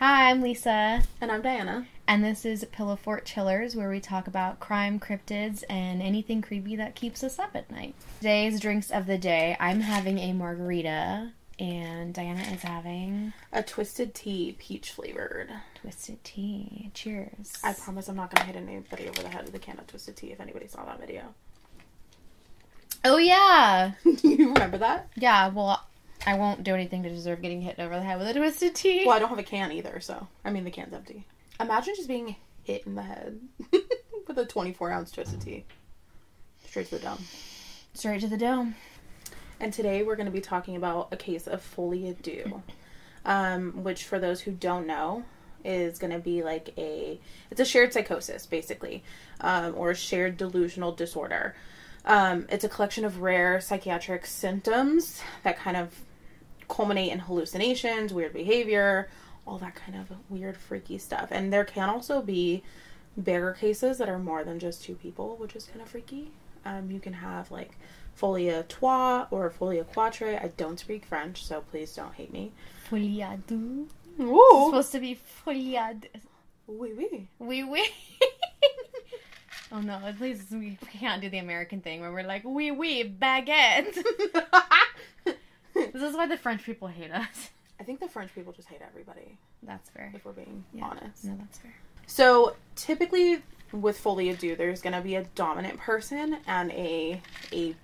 Hi, I'm Lisa, And I'm Diana. and this is Pillow Fort Chillers, where we talk about crime, cryptids, and anything creepy that keeps us up at night. Today's drinks of the day I'm having a margarita, and Diana is having A twisted tea, peach flavored. twisted tea. Cheers. I promise I'm not gonna hit anybody over the head with a can of twisted tea if anybody saw that video. oh, yeah. Do you remember that? Yeah, well, I won't do anything to deserve getting hit over the head with a twisted tea. Well, I don't have a can either, so I mean the can's empty. Imagine just being hit in the head with a 24 ounce twisted tea. Straight to the dome. Straight to the dome. And today we're going to be talking about a case of folie à deux, um, which for those who don't know is going to be like a it's a shared psychosis basically, um, or a shared delusional disorder. Um, it's a collection of rare psychiatric symptoms that kind of culminate in hallucinations, weird behavior, all that kind of weird freaky stuff. And there can also be bigger cases that are more than just two people, which is kind of freaky. Um, you can have like folie à trois or folie à quatre. I don't speak French, so please don't hate me. Folie à deux. It's supposed to be folie à deux. Oui, oui. We we. oh no! At least we can't do the American thing where we're like, "We we baguette." this is why the French people hate us. I think the French people just hate everybody, That's fair. if we're being Yeah. honest. No, that's fair. So typically with folie à deux, there's going to be a dominant person and a a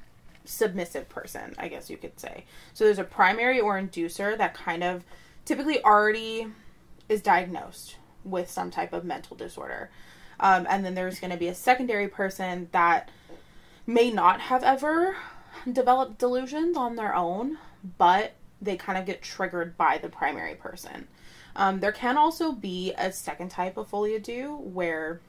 submissive person, I guess you could say. So there's a primary or inducer that kind of typically already is diagnosed with some type of mental disorder. Um, and then there's going to be a secondary person that may not have ever developed delusions on their own, but they kind of get triggered by the primary person. Um, there can also be a second type of folie à deux where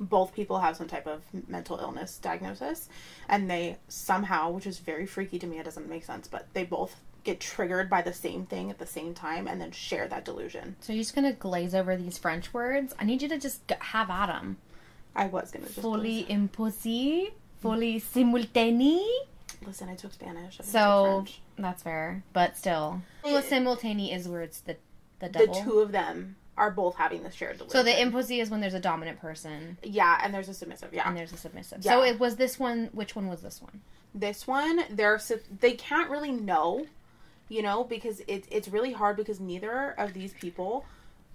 both people have some type of mental illness diagnosis and they somehow, which is very freaky to me, it doesn't make sense, but they both get triggered by the same thing at the same time and then share that delusion. So you're just gonna glaze over these French words. I need you to just have at them. I was gonna just Folie impossible, folie simultanée. listen. I took Spanish. I So French. That's fair, but still, folie simultanée is where it's the the the two of them are both having the shared delusion. so the impossible is when there's a dominant person yeah, and there's a submissive. Yeah, and there's a submissive. Yeah. So it was this one. Which one was this one? this one they're they can't really know you know because it, it's really hard because neither of these people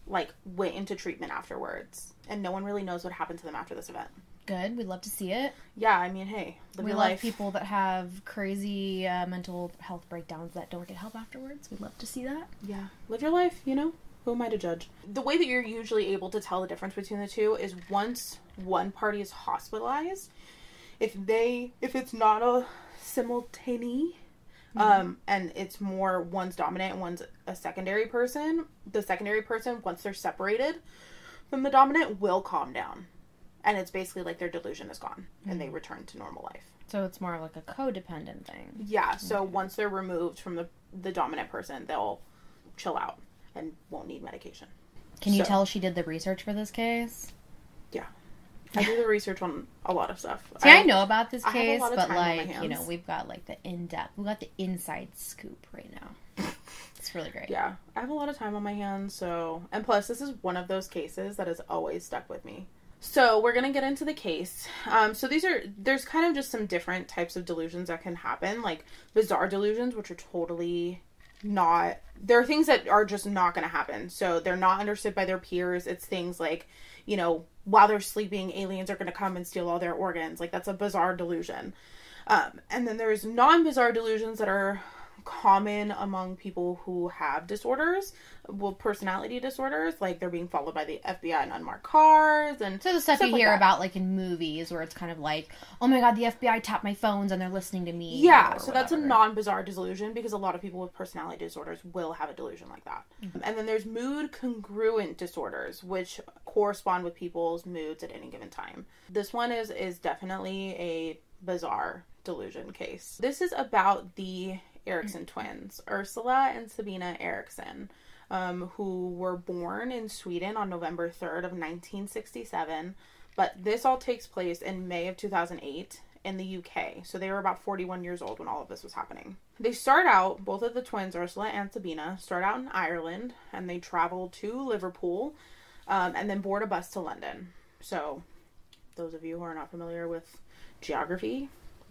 like went into treatment afterwards and no one really knows what happened to them after this event Good. We'd love to see it. yeah i mean hey live we love life people that have crazy uh, mental health breakdowns that don't get help afterwards. We'd love to see that. yeah live your life you know who am i to judge the way that you're usually able to tell the difference between the two is once one party is hospitalized if they if it's not a simultaneous um and it's more one's dominant and one's a secondary person the secondary person once they're separated from the dominant will calm down and it's basically like their delusion is gone and they mm. return to normal life So it's more like a codependent thing. yeah so once they're removed from the the dominant person they'll chill out and won't need medication Can you So- tell she did the research for this case? Yeah. I do the research on a lot of stuff. See, I, know about this I case, but time on my like you know, we've got like the in depth, we got the inside scoop right now. It's really great. Yeah, I have a lot of time on my hands, so and plus this is one of those cases that has always stuck with me. So we're gonna get into the case. Um, so these are there's kind of just some different types of delusions that can happen, like bizarre delusions, which are totally not. There are things that are just not gonna happen. So they're not understood by their peers. It's things like, you know, while they're sleeping, aliens are gonna come and steal all their organs. Like that's a bizarre delusion. Um, and then there's non bizarre delusions that are common among people who have disorders, well, personality disorders, like they're being followed by the FBI in unmarked cars and So the stuff, Stuff you like hear that. about like in movies where it's kind of like, oh my god, the FBI tapped my phones and they're listening to me. yeah, so that's a non bizarre delusion because a lot of people with personality disorders will have a delusion like that. Mm-hmm. And then there's mood congruent disorders, which correspond with people's moods at any given time. This one is is definitely a bizarre delusion case. This is about the Erikson twins, Ursula and Sabina Erickson. Um, who were born in Sweden on November 3rd of 1967 but this all takes place in May of 2008 in the UK. So they were about 41 years old when all of this was happening. They start out, both of the twins, Ursula and Sabina, start out in Ireland and they travel to Liverpool um, and then board a bus to London. So, those of you who are not familiar with geography,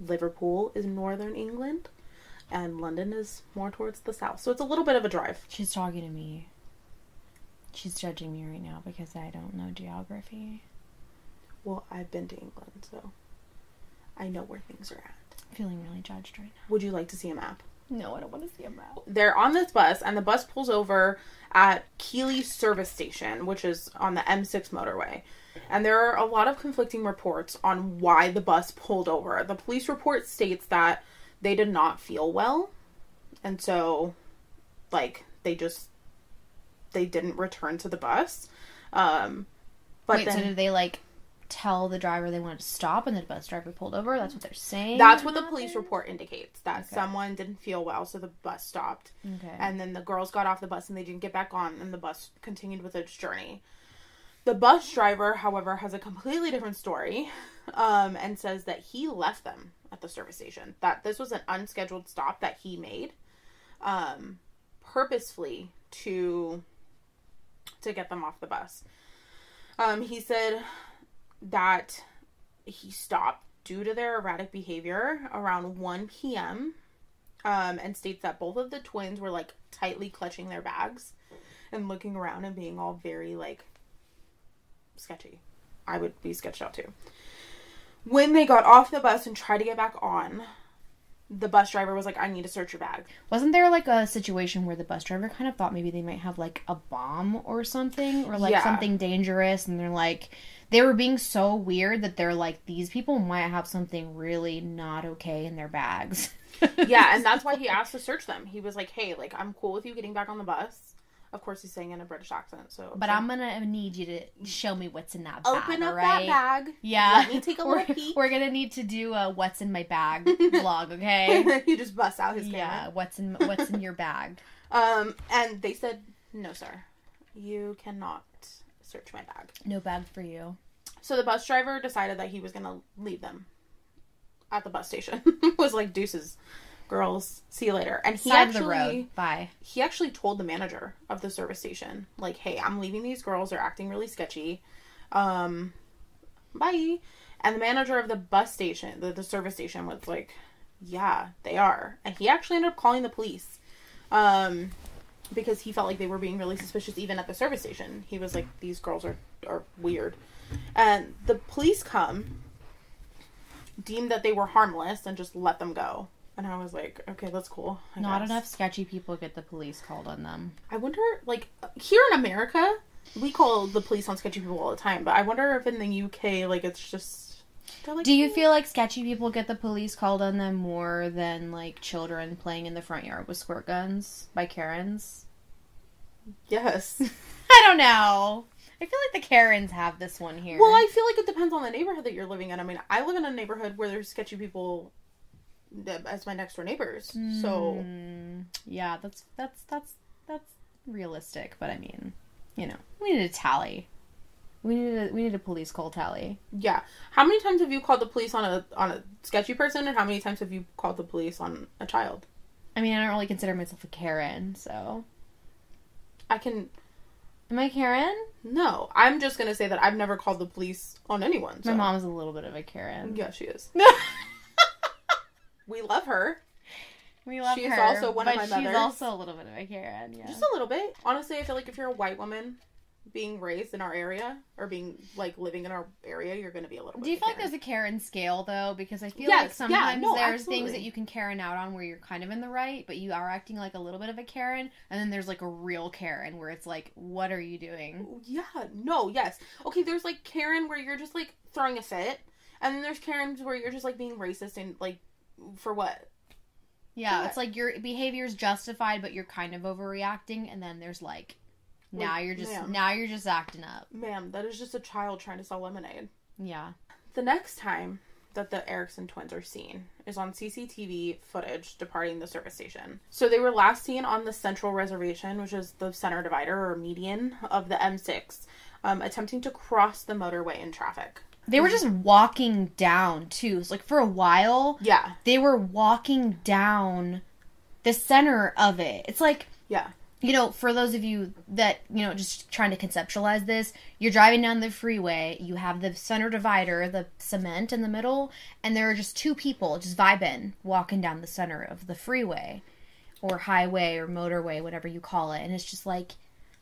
Liverpool is northern England and London is more towards the south. So it's a little bit of a drive. She's talking to me. She's judging me right now because I don't know geography. Well, I've been to England, so I know where things are at. I'm feeling really judged right now. Would you like to see a map? No, I don't want to see a map. They're on this bus, and the bus pulls over at Keeley Service Station, which is on the M6 motorway. And there are a lot of conflicting reports on why the bus pulled over. The police report states that they did not feel well, and so, like, they just they didn't return to the bus. Um, but Wait, then so did they like tell the driver they wanted to stop and the bus driver pulled over? That's what they're saying. that's what the police report indicates that Okay. someone didn't feel well, so the bus stopped. Okay. And then the girls got off the bus and they didn't get back on, and the bus continued with its journey. The bus driver, however, has a completely different story um, and says that he left them at the service station. That this was an unscheduled stop that he made um, purposefully to to get them off the bus. Um, he said that he stopped due to their erratic behavior around 1 p.m um, and states that both of the twins were like tightly clutching their bags and looking around and being all very like sketchy. I would be sketched out too. When they got off the bus and tried to get back on, the bus driver was like, I need to search your bag. Wasn't there like a situation where the bus driver kind of thought maybe they might have like a bomb or something or like Yeah. something dangerous and they're like they were being so weird that they're like these people might have something really not okay in their bags. Yeah, and that's why he asked to search them. He was like, Hey, like I'm cool with you getting back on the bus. Of course he's saying in a British accent, so But I'm gonna need you to show me what's in that bag. open up right? that bag. Yeah. Let me take a we're, peek. We're gonna need to do a what's in my bag vlog, okay? he just busts out his camera. yeah, what's in what's in your bag? Um, and they said, No, sir. You cannot search my bag. No bag for you. So the bus driver decided that he was gonna leave them at the bus station. It was like deuces, girls, see you later. And he Side actually the road. Bye. he actually told the manager of the service station, like, hey, I'm leaving these girls, they're acting really sketchy. Um bye. And the manager of the bus station, the, the service station was like, Yeah, they are. And he actually ended up calling the police. Um because he felt like they were being really suspicious even at the service station. He was like, These girls are, are weird. And the police come, deemed that they were harmless, and just let them go. And I was like, okay, that's cool. I Not guess. enough sketchy people get the police called on them. I wonder, like, here in America, we call the police on sketchy people all the time, but I wonder if in the UK, like, it's just. like, Do you feel like sketchy people get the police called on them more than like children playing in the front yard with squirt guns by Karens? Yes. I don't know. I feel like the Karens have this one here. well, I feel like it depends on the neighborhood that you're living in. I mean, I live in a neighborhood where there's sketchy people as my next door neighbors. So, Mm, yeah, that's that's that's that's realistic, but I mean, you know, we need a tally. We need a we need a police call tally. yeah. How many times have you called the police on a on a sketchy person, and how many times have you called the police on a child? I mean, I don't really consider myself a Karen, so I can. am I Karen? No, I'm just gonna say that I've never called the police on anyone. So. My mom's a little bit of a Karen. Yeah, she is. We love her. We love She is her, also one of my she's mothers. also a little bit of a Karen. Yeah. Just a little bit. Honestly, I feel like if you're a white woman being raised in our area or being like living in our area, you're going to be a little bit. Do you feel like there's a Karen scale though? Because I feel Yes, like yeah, sometimes no, there's absolutely. things that you can Karen out on where you're kind of in the right, but you are acting like a little bit of a Karen, and then there's like a real Karen where it's like, what are you doing? Yeah, no, yes. Okay, there's like Karen where you're just like throwing a fit, and then there's Karens where you're just like being racist and like for what? Yeah, Yeah. it's like your behavior is justified, but you're kind of overreacting, and then there's like, now Like, you're just ma'am. now you're just acting up. Ma'am, that is just a child trying to sell lemonade. Yeah. The next time that the Erikson twins are seen is on CCTV footage departing the service station. So they were last seen on the Central Reservation, which is the center divider or median of the M6, um, attempting to cross the motorway in traffic. They were just walking down too. So, like for a while, Yeah. they were walking down the center of it. It's like Yeah. you know, for those of you that, you know, just trying to conceptualize this, you're driving down the freeway, you have the center divider, the cement in the middle, and there are just two people just vibing walking down the center of the freeway or highway or motorway, whatever you call it. And it's just like,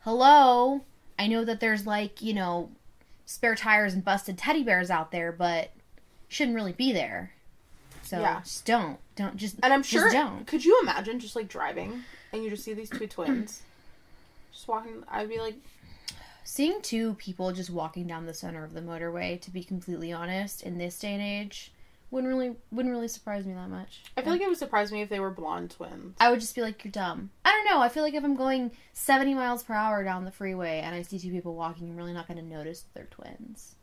hello, I know that there's like, you know, spare tires and busted teddy bears out there, but shouldn't really be there. So Yeah. just don't. Don't just And I'm sure. don't. Could you imagine just like driving and you just see these two twins just walking? I'd be like, Seeing two people just walking down the center of the motorway, to be completely honest, in this day and age, wouldn't really wouldn't really surprise me that much. I feel like it would surprise me if they were blonde twins. I would just be like, "You're dumb." I don't know. I feel like if I'm going 70 miles per hour down the freeway and I see two people walking, I'm really not going to notice they're twins.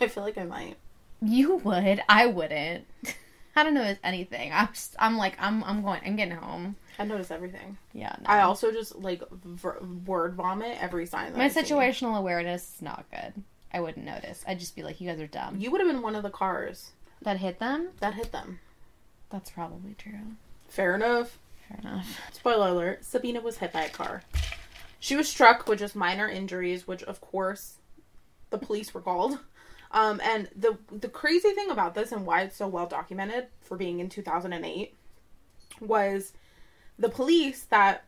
I feel like I might. You would. I wouldn't. I don't notice anything. I'm just. I'm like. I'm. I'm going. I'm getting home. I notice everything. Yeah. No. I also just like ver- word vomit every sign. That My I see. situational awareness is not good. I wouldn't notice. I'd just be like, "You guys are dumb." You would have been one of the cars That hit them. that hit them. That's probably true. Fair enough. Fair enough. Spoiler alert: Sabina was hit by a car. She was struck with just minor injuries, which of course the police were called. Um, and the the crazy thing about this and why it's so well documented for being in 2008 was the police that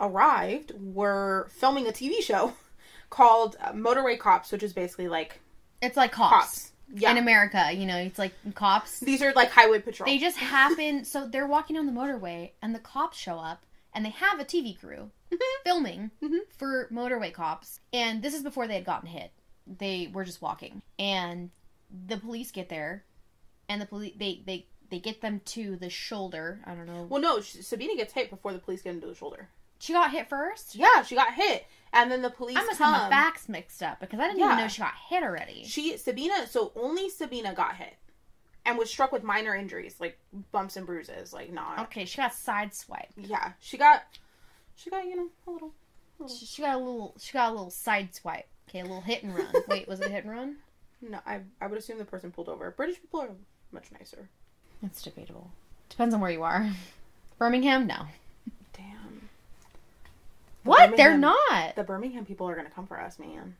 arrived were filming a TV show called uh, Motorway Cops, which is basically like It's like cops. cops. Yeah, In America, you know, it's like cops. these are like highway patrol. They just happen. So they're walking down the motorway, and the cops show up, and they have a TV crew filming Mhm. for motorway cops. And this is before they had gotten hit. They were just walking, and the police get there, and the police they they they get them to the shoulder. I don't know. well, no, Sabina gets hit before the police get into the shoulder. She got hit first. Yeah, she got hit, and then the police I must come. have my facts mixed up because I didn't even know she got hit already. She Sabina, so only Sabina got hit, and was struck with minor injuries like bumps and bruises, like not. Okay, she got sideswiped. Yeah, she got, she got you know a little. She, she got a little. She got a little side swipe. Okay, a little hit and run. Wait, was it a hit and run? No, I I would assume the person pulled over. British people are much nicer. That's debatable. Depends on where you are. Birmingham, no. What? They're not. The Birmingham people are gonna come for us, man.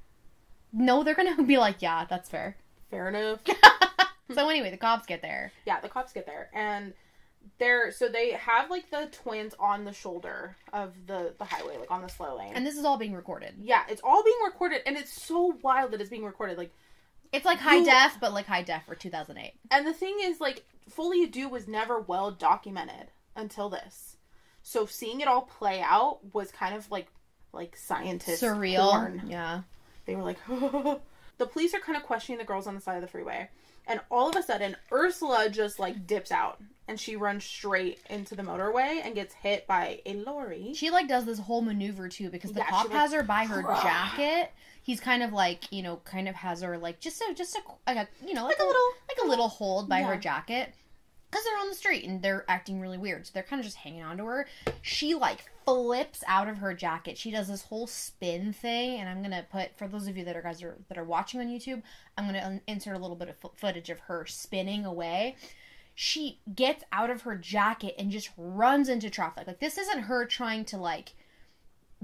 No, they're gonna be like, yeah, that's fair. Fair enough. so anyway, the cops get there. yeah, the cops get there and. They're so they have like the twins on the shoulder of the the highway, like on the slow lane. And this is all being recorded. yeah, it's all being recorded, and it's so wild that it's being recorded. Like It's like high You- def, but like high def for 2008. And the thing is, like, à Deux was never well documented until this. So seeing it all play out was kind of like like scientist Surreal. porn. Yeah. They were like, the police are kind of questioning the girls on the side of the freeway, and all of a sudden, Ursula just like dips out and she runs straight into the motorway and gets hit by a lorry. She like does this whole maneuver too because the Yeah, she, cop like, has her by her jacket. He's kind of like you know, kind of has her like just a just a like a you know like, Like a little- like a little hold by her jacket because they're on the street and they're acting really weird. So they're kind of just hanging on to her. She like flips out of her jacket. She does this whole spin thing, and I'm gonna put for those of you that are guys are, that are watching on YouTube, I'm gonna insert a little bit of fo- footage of her spinning away. She gets out of her jacket and just runs into traffic. Like this isn't her trying to like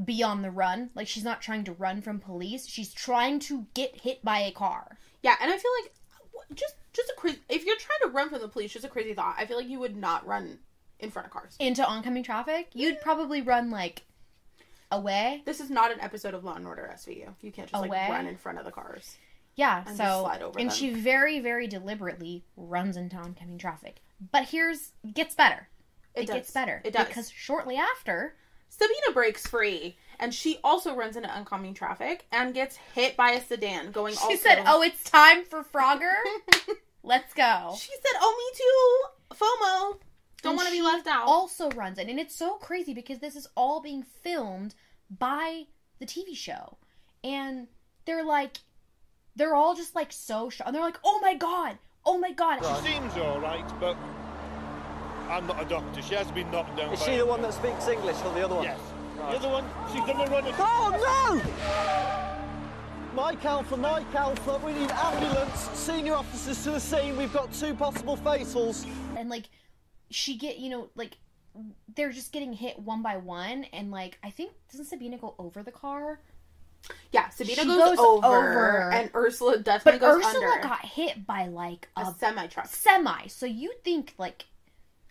be on the run. Like she's not trying to run from police. She's trying to get hit by a car. Yeah, and I feel like just just a crazy. If you're trying to run from the police, just a crazy thought. I feel like you would not run in front of cars. into oncoming traffic, you'd probably run like away. This is not an episode of Law and Order SVU. You can't just Away? like run in front of the cars. Yeah, And so just slide over and them. she very very deliberately runs into oncoming traffic. But here's gets better. It, It, gets better It does. because shortly after, Sabina breaks free, and she also runs into oncoming traffic and gets hit by a sedan going. All She also... said, "Oh, it's time for Frogger. Let's go." She said, "Oh, me too. FOMO. Don't want to be left out." Also runs in, and it's so crazy because this is all being filmed by the TV show, and they're like, they're all just like so shocked. And they're like, "Oh my god, oh my god!" She seems all right, but I'm not a doctor. She has been knocked down. Is by she the one that speaks English or the other one? Yes. The other one, she's done a run. Oh no! Mike Alpha, Mike Alpha, we need ambulance, senior officers to the scene, we've got two possible fatals. and like she get you know like they're just getting hit one by one and like i think doesn't sabina go over the car Yeah, Sabina goes, goes over, over. and Ursula definitely but goes ursula under got hit by like a a semi truck. semi so you think like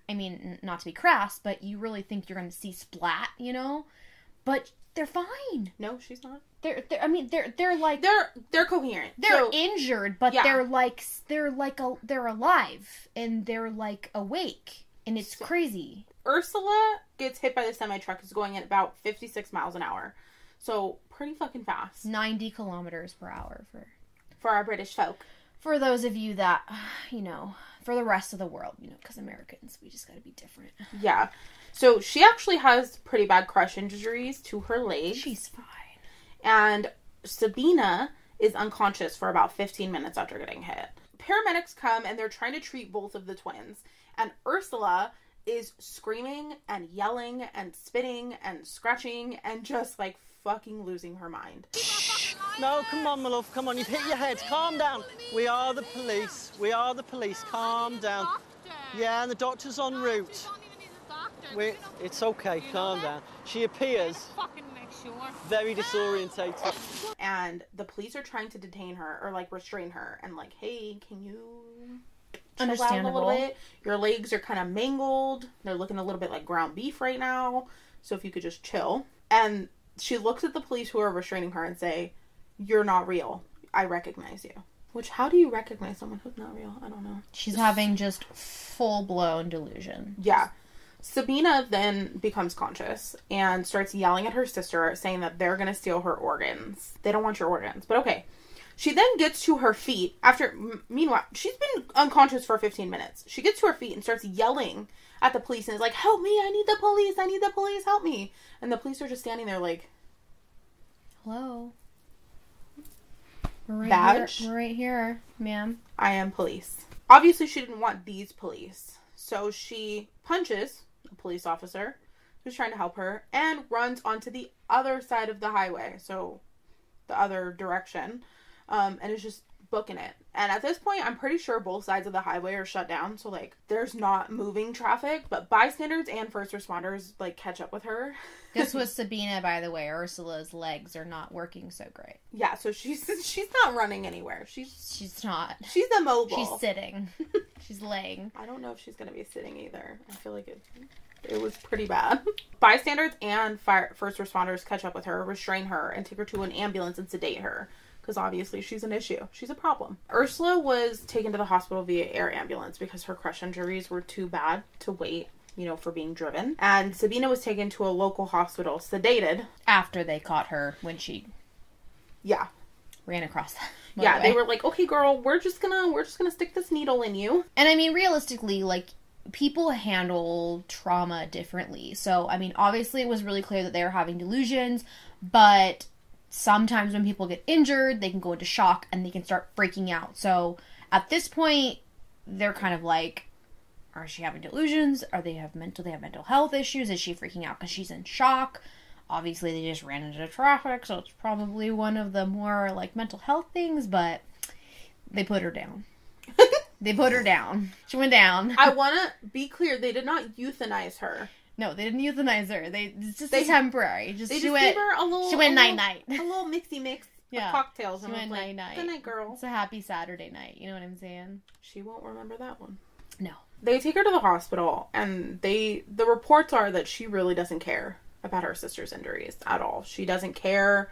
i mean not to be crass but you really think you're gonna see splat you know but they're fine No, she's not. they're, they're i mean they're they're like They're they're coherent. they're So- injured but Yeah. they're like they're like a, they're alive and they're like awake and it's crazy Ursula gets hit by the semi truck is going at about 56 miles an hour. So pretty fucking fast 90 kilometers per hour for for our British folk. for those of you that you know for the rest of the world you know because americans we just got to be different Yeah. So she actually has pretty bad crush injuries to her legs. she's fine and Sabina is unconscious for about 15 minutes after getting hit. Paramedics come and they're trying to treat both of the twins, and Ursula is screaming and yelling and spitting and scratching and just like fucking losing her mind. No, come on, my love, come on, you've hit your head, calm down. We are the police, we are the police, calm down. Yeah, and the doctor's en route. We, it's okay, calm down. She appears Fucking very disorientated. And the police are trying to detain her or like restrain her and like, hey, can you chill out a little Understandable. bit? Your legs are kind of mangled. They're looking a little bit like ground beef right now. So if you could just chill. And she looks at the police who are restraining her and say, You're not real. I recognize you. Which how do you recognize someone who's not real? I don't know. she's having just full blown delusion Yeah. Sabina then becomes conscious and starts yelling at her sister, saying that they're going to steal her organs. They don't want your organs, but okay. She then gets to her feet after, m- meanwhile, she's been unconscious for 15 minutes. She gets to her feet and starts yelling at the police and is like, Help me, I need the police, I need the police, help me. And the police are just standing there like, hello we're right Badge? here we're right here ma'am I am police. Obviously, she didn't want these police. So she punches a police officer who's trying to help her and runs onto the other side of the highway. So the other direction. Um, and is just booking it. And at this point, I'm pretty sure both sides of the highway are shut down. So, like, there's not moving traffic, but bystanders and first responders, like, catch up with her. this was sabina by the way ursula's legs are not working so great yeah, so she's she's not running anywhere. She's she's not she's immobile. she's sitting she's laying I don't know if she's gonna be sitting either. I feel like it it was pretty bad. Bystanders and fire first responders catch up with her, restrain her, and take her to an ambulance and sedate her. Because obviously she's an issue. She's a problem. Ursula was taken to the hospital via air ambulance because her crush injuries were too bad to wait, you know, for being driven. And Sabina was taken to a local hospital, sedated. after they caught her when she Yeah. ran across Yeah, they were like, okay, girl, we're just gonna we're just gonna stick this needle in you. And I mean, realistically, like people handle trauma differently. So, I mean, obviously, it was really clear that they were having delusions, but sometimes when people get injured, they can go into shock and they can start freaking out. So, at this point, they're kind of like, are she having delusions? Are they have mental? They have mental health issues? Is she freaking out because she's in shock? Obviously, they just ran into traffic, so it's probably one of the more like mental health things. But they put her down. They put her down. She went down. I wanna be clear, they did not euthanize her. No, they didn't euthanize her. They it's just They- temporary. Just They she just went. gave her a little. she went night-night. A little mixy mix. Yeah. Cocktails. She and went night like, night. Good night, girl. It's a happy Saturday night. You know what I'm saying? She won't remember that one. No. They take her to the hospital, and they the reports are that she really doesn't care about her sister's injuries at all. She doesn't care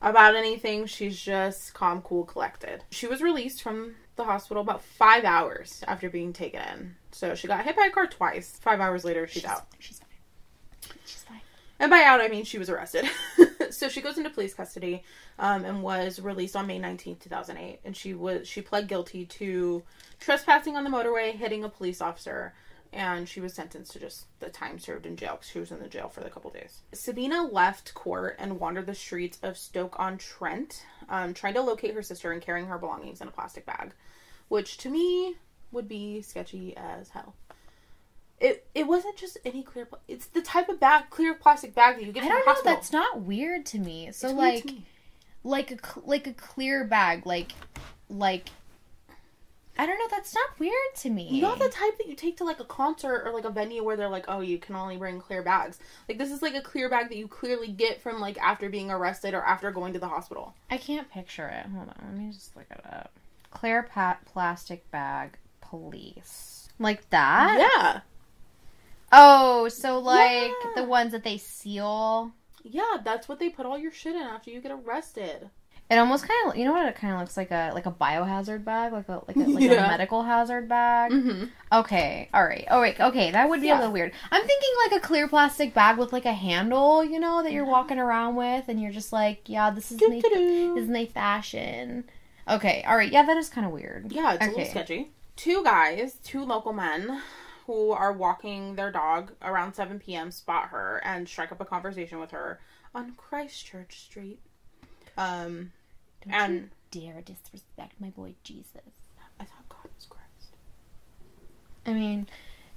about anything. She's just calm, cool, collected. She was released from the hospital about five hours after being taken in. So she got hit by a car twice. Five hours later, she's, out. She's fine. She's fine. And by out, I mean she was arrested. so she goes into police custody um, and was released on May 19th, 2008. And she was she pled guilty to trespassing on the motorway, hitting a police officer, and she was sentenced to just the time served in jail because she was in the jail for the couple days. Sabina left court and wandered the streets of Stoke on Trent, um, trying to locate her sister and carrying her belongings in a plastic bag, which to me would be sketchy as hell. It, it wasn't just any clear. Pl- it's the type of bag, clear plastic bag that you get I don't know. hospital. That's not weird to me. So It's like, me. like a like a clear bag, like like I don't know. That's not weird to me. You're not the type that you take to like a concert or like a venue where they're like, oh, you can only bring clear bags. Like this is like a clear bag that you clearly get from like after being arrested or after going to the hospital. I can't picture it. Hold on, let me just look it up. Clear plastic bag, police, like that. Yeah, Oh, so like Yeah. the ones that they seal. yeah, that's what they put all your shit in after you get arrested. It almost kind of, you know what? It kind of looks like a like a biohazard bag, like a like a, like Yeah. a medical hazard bag. Mm-hmm. Okay, all right. Oh wait, okay, that would be Yeah. a little weird. I'm thinking like a clear plastic bag with like a handle, you know, that you're walking around with, and you're just like, yeah, this is my, this is my fashion. Okay, all right, yeah, that is kind of weird. Yeah, it's a little sketchy. Two guys, two local men who are walking their dog around 7 p.m. spot her and strike up a conversation with her on Christchurch Street. Um, Don't and you dare disrespect my boy Jesus. I thought God was Christ. I mean,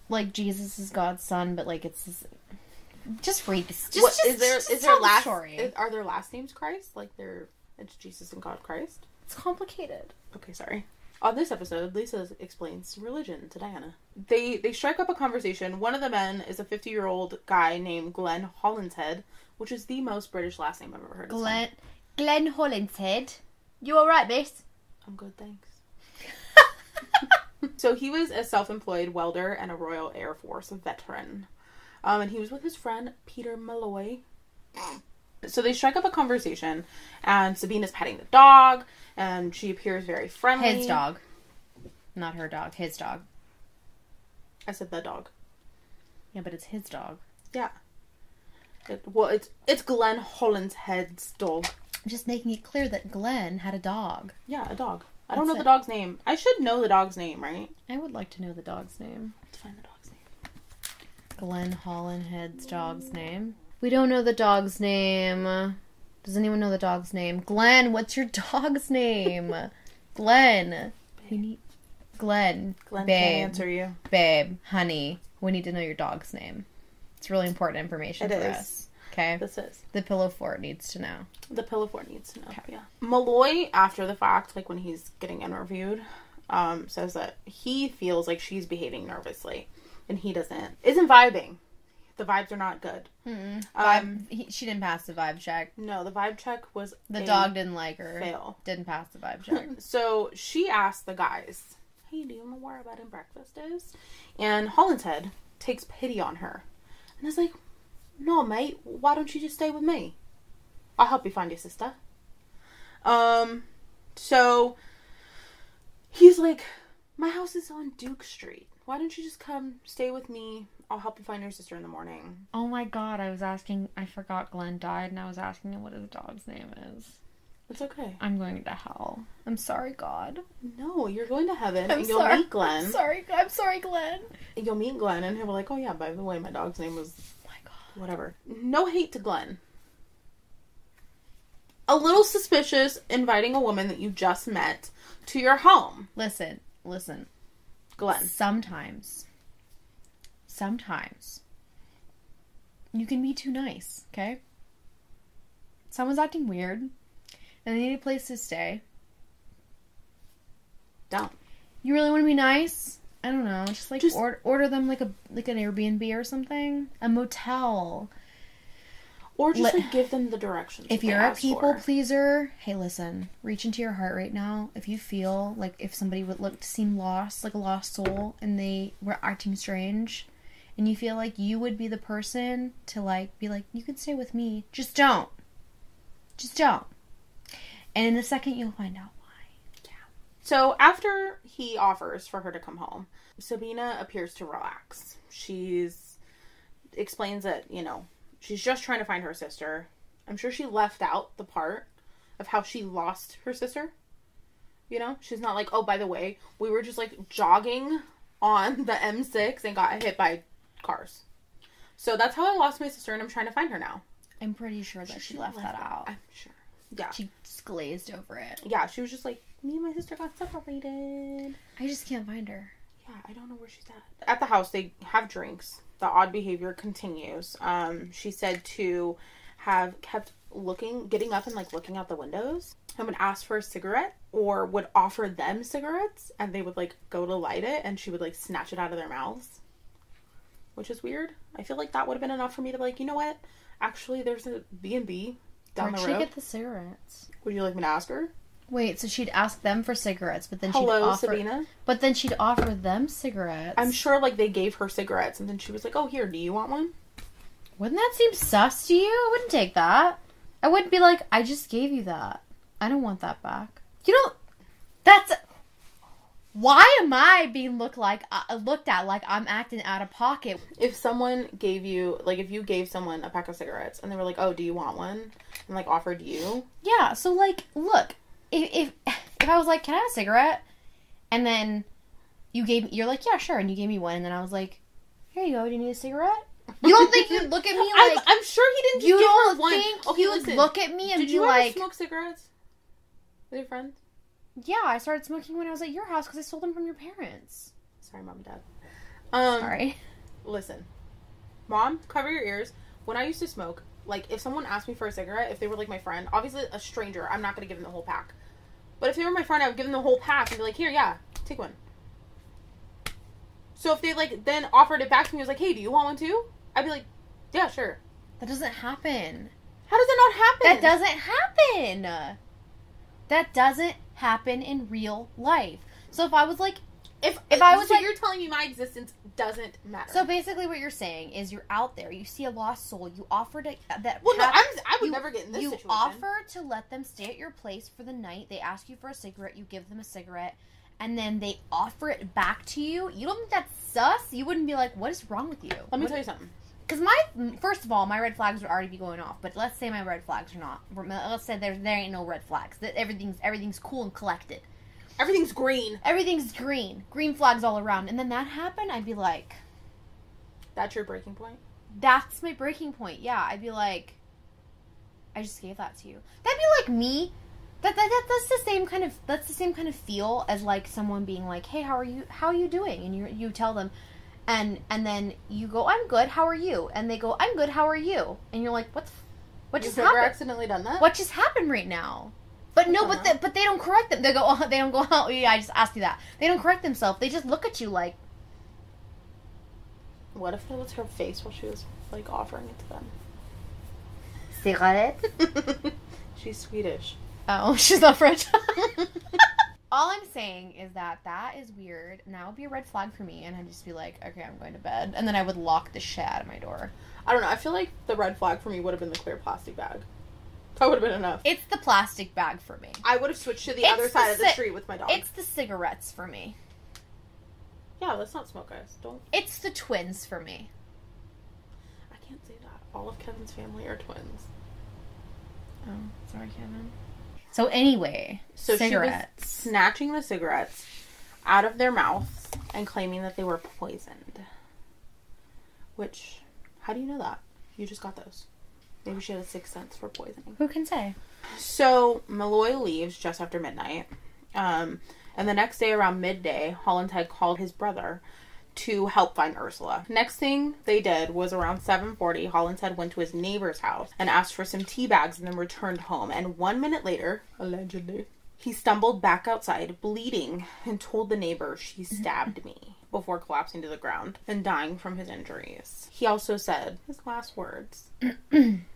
like Jesus is God's son, but like it's just, just read this. Just, What just, is there? just Is tell their the last? story? is- are their last names Christ? Like they're it's Jesus and God Christ. it's complicated. Okay, sorry. On this episode, Lisa explains religion to Diana. They they strike up a conversation. One of the men is a 50 year old guy named Glenn Hollinshead, which is the most British last name I've ever heard. Glenn Glenn Hollinshead, you all right, miss? I'm good, thanks. so he was a self-employed welder and a Royal Air Force veteran, um, and he was with his friend Peter Malloy. So they strike up a conversation, and Sabina's petting the dog, and she appears very friendly. His dog, not her dog. His dog. I said the dog. Yeah, but it's his dog. Yeah. It, well, it's it's Glenn Hollinshead's dog. Just making it clear that Glenn had a dog. Yeah, a dog. I don't That's know it. the dog's name. I should know the dog's name, right? I would like to know the dog's name. Let's find the dog's name. Glenn Hollinshead's dog's name. We don't know the dog's name. Does anyone know the dog's name? Glenn, what's your dog's name? Glenn. We need Glenn. Glenn babe. answer you. Babe, honey, we need to know your dog's name. It's really important information It for is. us. Okay? This is. The pillow fort needs to know. The pillow fort needs to know. Yeah. Malloy, after the fact, like when he's getting interviewed, um, says that he feels like she's behaving nervously, and he doesn't. Isn't vibing. The vibes are not good. Um, He, she didn't pass the vibe check. no, the vibe check was The dog didn't like her. fail. Didn't pass the vibe check. So she asked the guys, "Hey, do you know where our bed and breakfast is?" And Hollinshead takes pity on her, and is like, "No, mate. Why don't you just stay with me? I'll help you find your sister." Um, so he's like, "My house is on Duke Street. Why don't you just come stay with me? I'll help you find your sister in the morning." oh my god, I was asking. I forgot Glenn died, and I was asking him what his dog's name is. It's okay. I'm going to hell. I'm sorry, God. No, you're going to heaven, I'm and you'll sorry. meet Glenn. I'm sorry. I'm sorry, Glenn. You'll meet Glenn, and he'll be like, "Oh yeah, by the way, my dog's name was." Whatever. No hate to Glenn. A little suspicious inviting a woman that you just met to your home. Listen, listen. Glenn. Sometimes, sometimes, you can be too nice, okay? Someone's acting weird, and they need a place to stay. Don't. You really want to be nice? I don't know. Just like Just- order order them like a like an Airbnb or something, a motel. Or just Let- like give them the directions. If you're a people for. pleaser, hey, listen, reach into your heart right now. If you feel like if somebody would look to seem lost, like a lost soul, and they were acting strange, and you feel like you would be the person to like be like, you can stay with me, just don't, just don't. And in a second, you'll find out. So after he offers for her to come home, Sabina appears to relax. She's explains that, you know, she's just trying to find her sister. I'm sure she left out the part of how she lost her sister. You know, she's not like, "Oh, by the way, we were just like jogging on the M6 and got hit by cars." So that's how I lost my sister and I'm trying to find her now. I'm pretty sure that she, left, that out. I'm sure. Yeah. She glazed over it. Yeah, she was just like, "Me and my sister got separated." I just can't find her. Yeah, I don't know where she's at. At the house, they have drinks. The odd behavior continues. Um, she said to have kept looking, getting up and like looking out the windows and would ask for a cigarette or would offer them cigarettes and they would like go to light it and she would like snatch it out of their mouths. Which is weird. I feel like that would have been enough for me to be like, you know what? Actually, there's a B&B down Where'd the she get the cigarettes? Would you like me to ask her? Wait, so she'd ask them for cigarettes, but then she'd offer. Sabina. But then she'd offer them cigarettes. I'm sure like they gave her cigarettes and then she was like, "Oh, here, do you want one?" Wouldn't that seem sus to you? I wouldn't take that. I wouldn't be like, I just gave you that. I don't want that back. You know, that's. Why am I being looked like uh, looked at like I'm acting out of pocket? If someone gave you like if you gave someone a pack of cigarettes and they were like, "Oh, do you want one?" and like offered you, Yeah. So like, look, if if if I was like, can I have a cigarette? And then you gave me, you're like, yeah, sure, and you gave me one, and then I was like, here you go. Do you need a cigarette? You don't think you'd look at me I'm, I'm sure he didn't you give don't her one. think okay, you'd listen. look at me and Did be you like, ever smoke cigarettes with your friends? yeah, I started smoking when I was at your house because I stole them from your parents. Sorry, mom and dad. Um, Sorry. listen, mom, cover your ears. When I used to smoke, like if someone asked me for a cigarette, if they were like my friend, obviously a stranger, I'm not gonna give them the whole pack. But if they were my friend, I would give them the whole pack and be like, "Here, yeah, take one." So if they like then offered it back to me, I was like, "Hey, do you want one too?" I'd be like, "Yeah, sure." That doesn't happen. How does it not happen? That doesn't happen. That doesn't happen in real life. So if I was like, If If I was so like- you're telling me my existence doesn't matter. so basically what you're saying is you're out there, you see a lost soul, you offer to that. well, no, I'm, I would you- never get in this you situation. offer to let them stay at your place for the night. They ask you for a cigarette, you give them a cigarette, and then they offer it back to you. You don't think that's sus? You wouldn't be like, "What is wrong with you?" Let me tell you something. Because my first of all, my red flags would already be going off. But let's say my red flags are not. Let's say there there ain't no red flags. That everything's everything's cool and collected. Everything's green. Everything's green, green flags all around. And then that happened, I'd be like, That's your breaking point. that's my breaking point. Yeah, I'd be like, I just gave that to you. That'd be like me. That, that, that that's the same kind of that's the same kind of feel as like someone being like, hey, how are you? How are you doing? And you you tell them, and and then you go, I'm good. How are you? And they go, I'm good. How are you? And you're like, what? the f- What You've just happened? accidentally done that? What just happened right now? But no, but Uh-huh. the, but they don't correct them. They go, oh, they don't go, oh yeah, I just asked you that. They don't correct themselves. They just look at you like, What if it was her face while she was like offering it to them? cigarette. She's Swedish. Oh, she's not French. All I'm saying is that that is weird, and that would be a red flag for me. And I'd just be like, okay, I'm going to bed, and then I would lock the shit out of my door. I don't know. I feel like the red flag for me would have been the clear plastic bag. That would have been enough. It's the plastic bag for me. I would have switched to the It's other the side of the si- street with my dog. It's the cigarettes for me. yeah, let's not smoke, guys. Don't. It's the twins for me. I can't say that. All of Kevin's family are twins. Oh, sorry, Kevin. So anyway, So cigarettes. she was snatching the cigarettes out of their mouths and claiming that they were poisoned. Which, how do you know that? You just got those. Maybe she had a sixth sense for poisoning. Who can say? So Malloy leaves just after midnight. Um, and the next day around midday, Hollinshead called his brother to help find Ursula. Next thing they did was around 7:40, Hollinshead went to his neighbor's house and asked for some tea bags and then returned home. And 1 minute later, allegedly, he stumbled back outside bleeding and told the neighbor she stabbed me before collapsing to the ground and dying from his injuries. He also said his last words,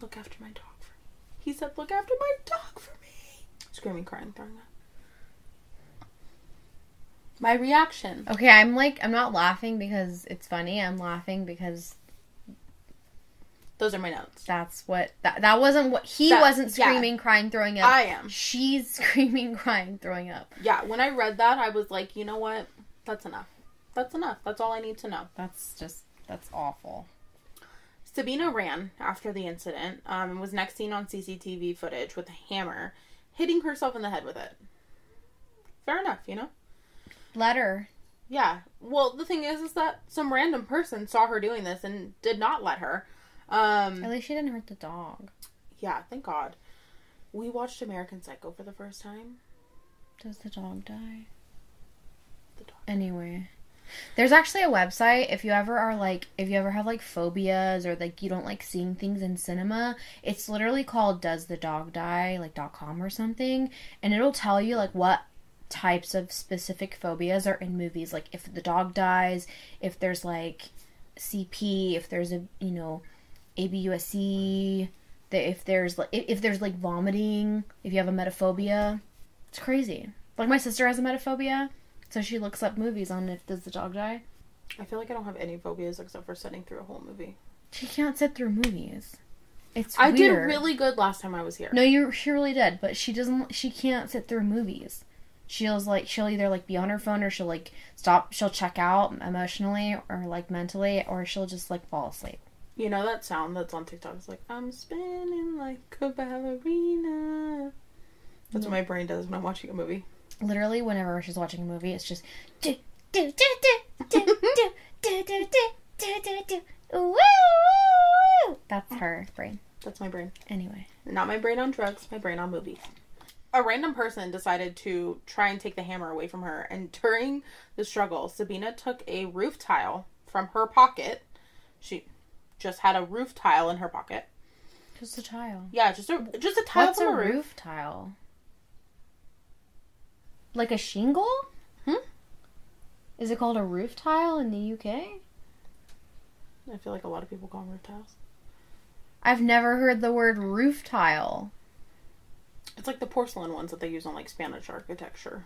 "Look after my dog for me." He said, "Look after my dog for me." Screaming, crying, throwing up. My reaction. Okay, I'm like, I'm not laughing because it's funny. I'm laughing because Those are my notes. that's what that that wasn't what he That- wasn't yeah. screaming, crying, throwing up. I am. She's screaming, crying, throwing up. Yeah, when I read that, I was like, you know what? That's enough. That's enough. That's all I need to know. That's just that's awful. Sabina ran after the incident um, and was next seen on CCTV footage with a hammer, hitting herself in the head with it. Fair enough, you know? Letter. Yeah. Well, the thing is, is that some random person saw her doing this and did not let her. Um, At least she didn't hurt the dog. yeah, thank God. We watched American Psycho for the first time. Does the dog die? The dog. Anyway. There's actually a website if you ever are like if you ever have like phobias or like you don't like seeing things in cinema, it's literally called does the dog die like .com or something and it'll tell you like what types of specific phobias are in movies. Like if the dog dies, if there's like CP, if there's a, you know, ABUSC, that if there's like if there's like vomiting, if you have a metaphobia, it's crazy. Like my sister has a metaphobia, so she looks up movies on if does the dog die. I feel like I don't have any phobias except for sitting through a whole movie. She can't sit through movies. It's I did really good last time I was here. No, you she really did, but she doesn't. She can't sit through movies. She'll like she'll either like be on her phone or she'll like stop. She'll check out emotionally or like mentally, or she'll just like fall asleep. You know that sound that's on TikTok? It's like, I'm spinning like a ballerina. That's what my brain does when I'm watching a movie. Literally, whenever she's watching a movie, it's just do do do do do do do do do do do woo woo. That's her brain. That's my brain. Anyway, Not my brain on drugs, my brain on movies. A random person decided to try and take the hammer away from her, and during the struggle, Sabina took a roof tile from her pocket. She just had a roof tile in her pocket. just a tile. Yeah, just a just a tile What's a from a roof. roof tile? Like a shingle? Hmm? Is it called a roof tile in the UK? I feel like a lot of people call them roof tiles. I've never heard the word roof tile. It's like the porcelain ones that they use on like Spanish architecture.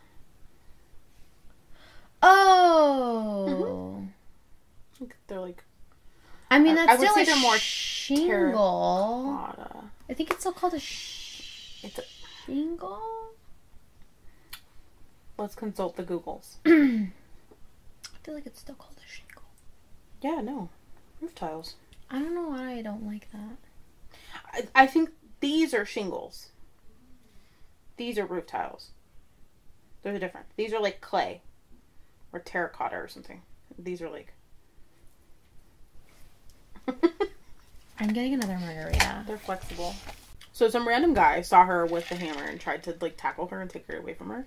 Oh. I think They're like I mean, I- that's I would still say a more shingle. terracotta. I think it's still called a sh- It's a, shingle. Let's consult the Googles. I feel like it's still called a shingle. Yeah, no, roof tiles. I don't know why I don't like that. I, I think these are shingles. These are roof tiles. They're different. These are like clay or terracotta or something. These are like I'm getting another margarita. they're flexible. So some random guy saw her with the hammer and tried to like tackle her and take her away from her.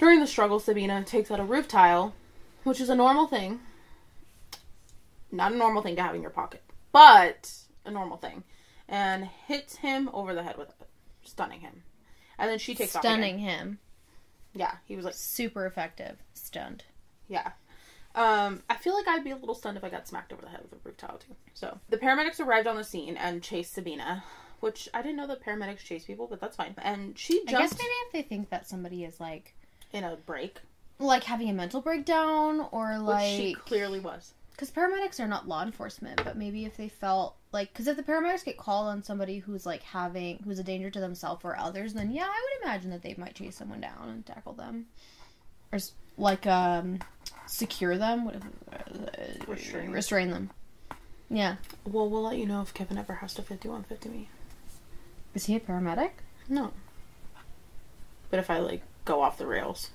During the struggle, Sabina takes out a roof tile, which is a normal thing. Not a normal thing to have in your pocket, but a normal thing, and hits him over the head with it, stunning him. And then she takes off. Stunning him. Yeah, he was like, Super effective. Stunned. yeah. Um, I feel like I'd be a little stunned if I got smacked over the head with a roof tile too. So the paramedics arrived on the scene and chased Sabina, which I didn't know that paramedics chase people, but that's fine. And she just. I guess maybe if they think that somebody is like in a break, like having a mental breakdown or which she like clearly was. because paramedics are not law enforcement but maybe if they felt like because if the paramedics get called on somebody who's like having who's a danger to themselves or others then yeah i would imagine that they might chase someone down and tackle them or like um secure them what if, Restrain. restrain them yeah Well, we'll let you know if Kevin ever has to 5150 me. is he a paramedic No. But if I like go off the rails,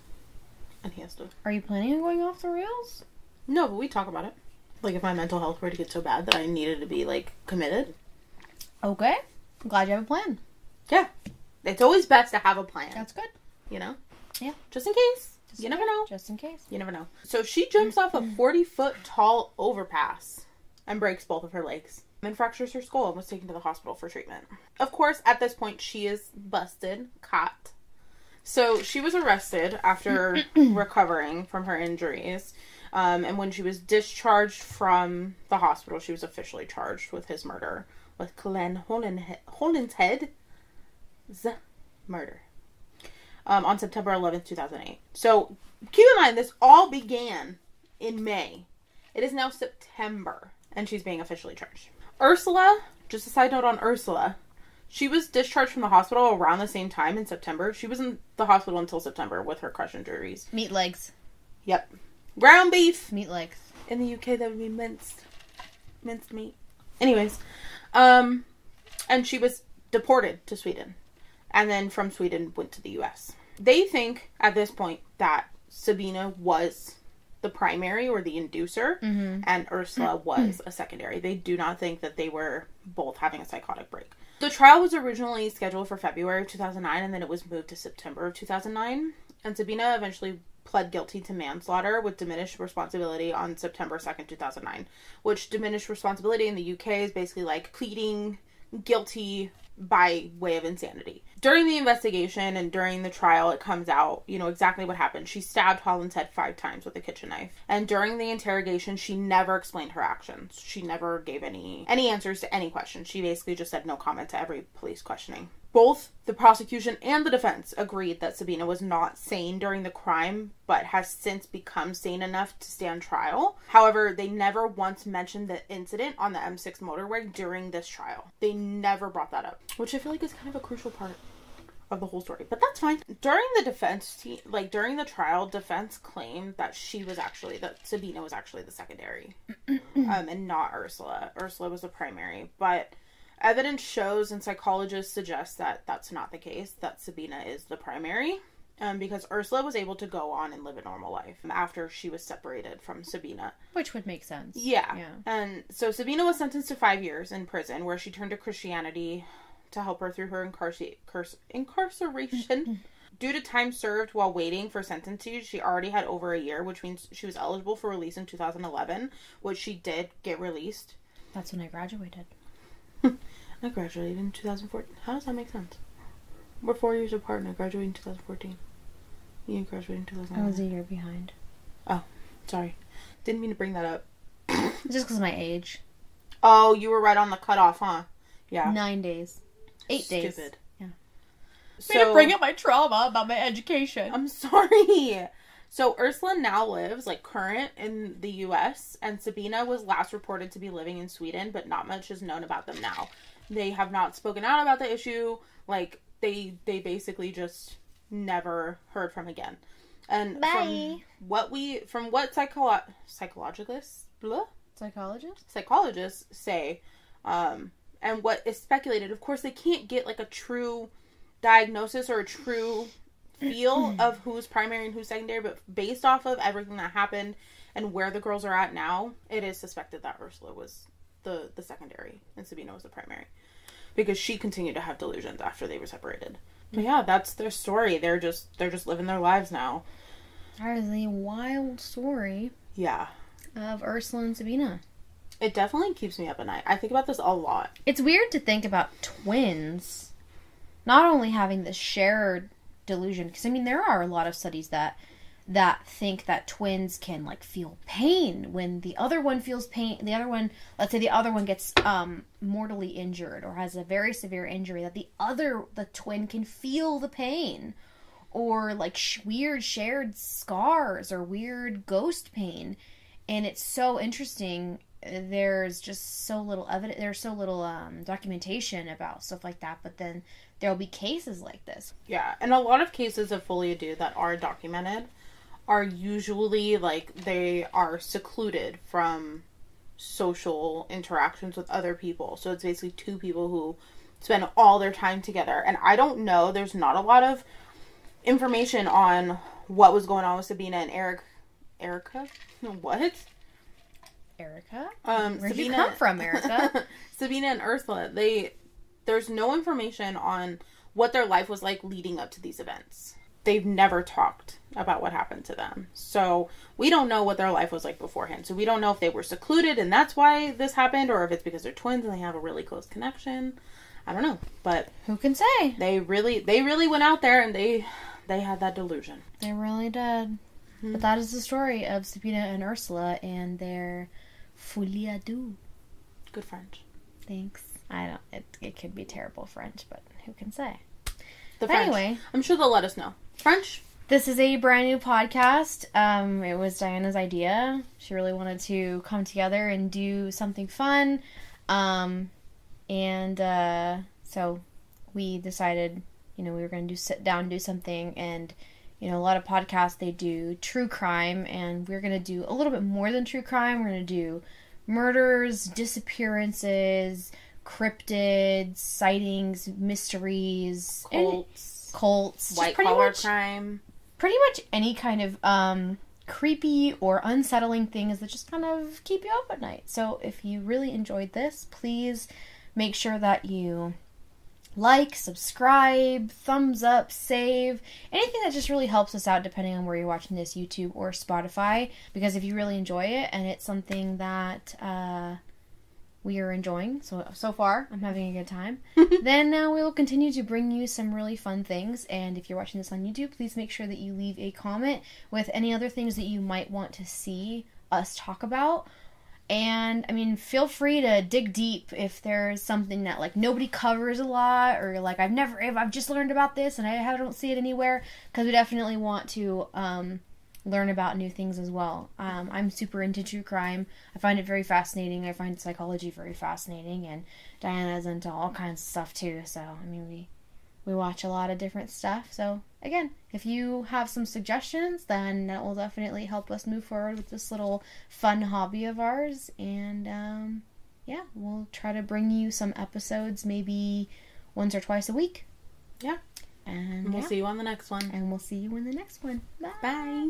and he has to. are you planning on going off the rails No, but we talk about it. Like if my mental health were to get so bad that I needed to be like committed. okay i'm glad you have a plan Yeah, it's always best to have a plan. that's good you know. Yeah. Just in case. Just you in never know. just in case You never know. So she jumps off a mm-hmm. 40 foot tall overpass and breaks both of her legs and fractures her skull and was taken to the hospital for treatment. Of course, at this point, she is busted, caught. So she was arrested after recovering from her injuries. Um, and when she was discharged from the hospital, she was officially charged with his murder, with Glenn Hollinshead's murder um, on September 11th, 2008. So keep in mind, this all began in May. It is now September, and she's being officially charged. Ursula, just a side note on Ursula, she was discharged from the hospital around the same time in September. She was in the hospital until September with her crush injuries. meat legs Yep. Ground beef. meat legs In the UK, that would be minced, minced meat. Anyways, um, and she was deported to Sweden, and then from Sweden went to the US. They think at this point that Sabina was the primary or the inducer, and Ursula was a secondary. They do not think that they were both having a psychotic break. The trial was originally scheduled for February of 2009, and then it was moved to September of 2009. And Sabina eventually pled guilty to manslaughter with diminished responsibility on September 2nd, 2009, which diminished responsibility in the UK is basically like pleading guilty by way of insanity. During the investigation and during the trial, it comes out, you know, exactly what happened. She stabbed Hollinshead five times with a kitchen knife. And during the interrogation, she never explained her actions. She never gave any any answers to any questions. She basically just said no comment to every police questioning. Both the prosecution and the defense agreed that Sabina was not sane during the crime, but has since become sane enough to stand trial. However, they never once mentioned the incident on the M6 motorway during this trial. They never brought that up, which I feel like is kind of a crucial part of the whole story, but that's fine. During the defense, te- like during the trial, defense claimed that she was actually that Sabina was actually the secondary, um, and not Ursula. Ursula was the primary, but evidence shows and psychologists suggest that that's not the case. That Sabina is the primary. Um, because Ursula was able to go on and live a normal life after she was separated from Sabina. Which would make sense. Yeah. Yeah. And so Sabina was sentenced to five years in prison where she turned to Christianity to help her through her incarcer- curs- incarceration. Due to time served while waiting for sentencing, she already had over a year, which means she was eligible for release in 2011, which she did get released. That's when I graduated. I graduated in 2014. How does that make sense? We're four years apart and I graduated in 2014. You graduated in I was a year behind. Oh, sorry. Didn't mean to bring that up. Just because of my age. Oh, you were right on the cutoff, huh? Yeah. Nine days. Eight days. Stupid. Yeah. So, you bring up my trauma about my education. I'm sorry. So Ursula now lives like current in the US and Sabina was last reported to be living in Sweden, but not much is known about them now. They have not spoken out about the issue. Like they they basically just never heard from again. And Bye. from what we from what psycholo- psychologists blah, Psychologist? psychologists say, um, and what is speculated. Of course, they can't get like a true diagnosis or a true feel of who's primary and who's secondary, but based off of everything that happened and where the girls are at now, it is suspected that Ursula was the the secondary and Sabina was the primary because she continued to have delusions after they were separated. But yeah, that's their story. They're just they're just living their lives now. That is a wild story Yeah. of Ursula and Sabina. It definitely keeps me up at night. I think about this a lot. It's weird to think about twins not only having the shared delusion because I mean there are a lot of studies that that think that twins can like feel pain when the other one feels pain the other one let's say the other one gets um mortally injured or has a very severe injury that the other the twin can feel the pain or like sh- weird shared scars or weird ghost pain. And it's so interesting. There's just so little evidence there's so little um, documentation about stuff like that but then there'll be cases like this. Yeah, and a lot of cases of folie à deux that are documented are usually like they are secluded from social interactions with other people. So it's basically two people who spend all their time together. And I don't know, there's not a lot of information on what was going on with Sabina and Eric Erica? What? erica Um where'd Sabina you come from erica Sabina and Ursula, they there's no information on what their life was like leading up to these events. They've never talked about what happened to them. So we don't know what their life was like beforehand. So we don't know if they were secluded and that's why this happened or if it's because they're twins and they have a really close connection. I don't know. But who can say they really they really went out there and they they had that delusion. they really did hmm. but that is the story of sabina and ursula and their folie à deux Good French. thanks i don't it, it could be terrible french but who can say The French. Anyway. I'm sure they'll let us know. French? This is a brand new podcast. Um, it was Diana's idea. She really wanted to come together and do something fun. Um, and uh, so we decided, you know, we were going to do sit down and do something. And, you know, a lot of podcasts, they do true crime. And we're going to do a little bit more than true crime. We're going to do murders, disappearances, cryptids, sightings, mysteries, and Colts. Cults. White collar much- crime. pretty much any kind of um, creepy or unsettling things that just kind of keep you up at night. So if you really enjoyed this, please make sure that you like, subscribe, thumbs up, save, anything that just really helps us out depending on where you're watching this, YouTube or Spotify. Because if you really enjoy it and it's something that uh, we are enjoying, so so far I'm having a good time, then uh, we will continue to bring you some really fun things. And if you're watching this on YouTube, please make sure that you leave a comment with any other things that you might want to see us talk about. And I mean, feel free to dig deep if there's something that like nobody covers a lot, or like I've never, I've just learned about this and I don't see it anywhere. Because we definitely want to um, learn about new things as well. Um, I'm super into true crime. I find it very fascinating. I find psychology very fascinating, and Diana's into all kinds of stuff too. So I mean, we we watch a lot of different stuff. So again, if you have some suggestions, then that will definitely help us move forward with this little fun hobby of ours. And um, yeah, we'll try to bring you some episodes, maybe once or twice a week. Yeah. And we'll yeah. see you on the next one. And we'll see you in the next one. Bye. Bye.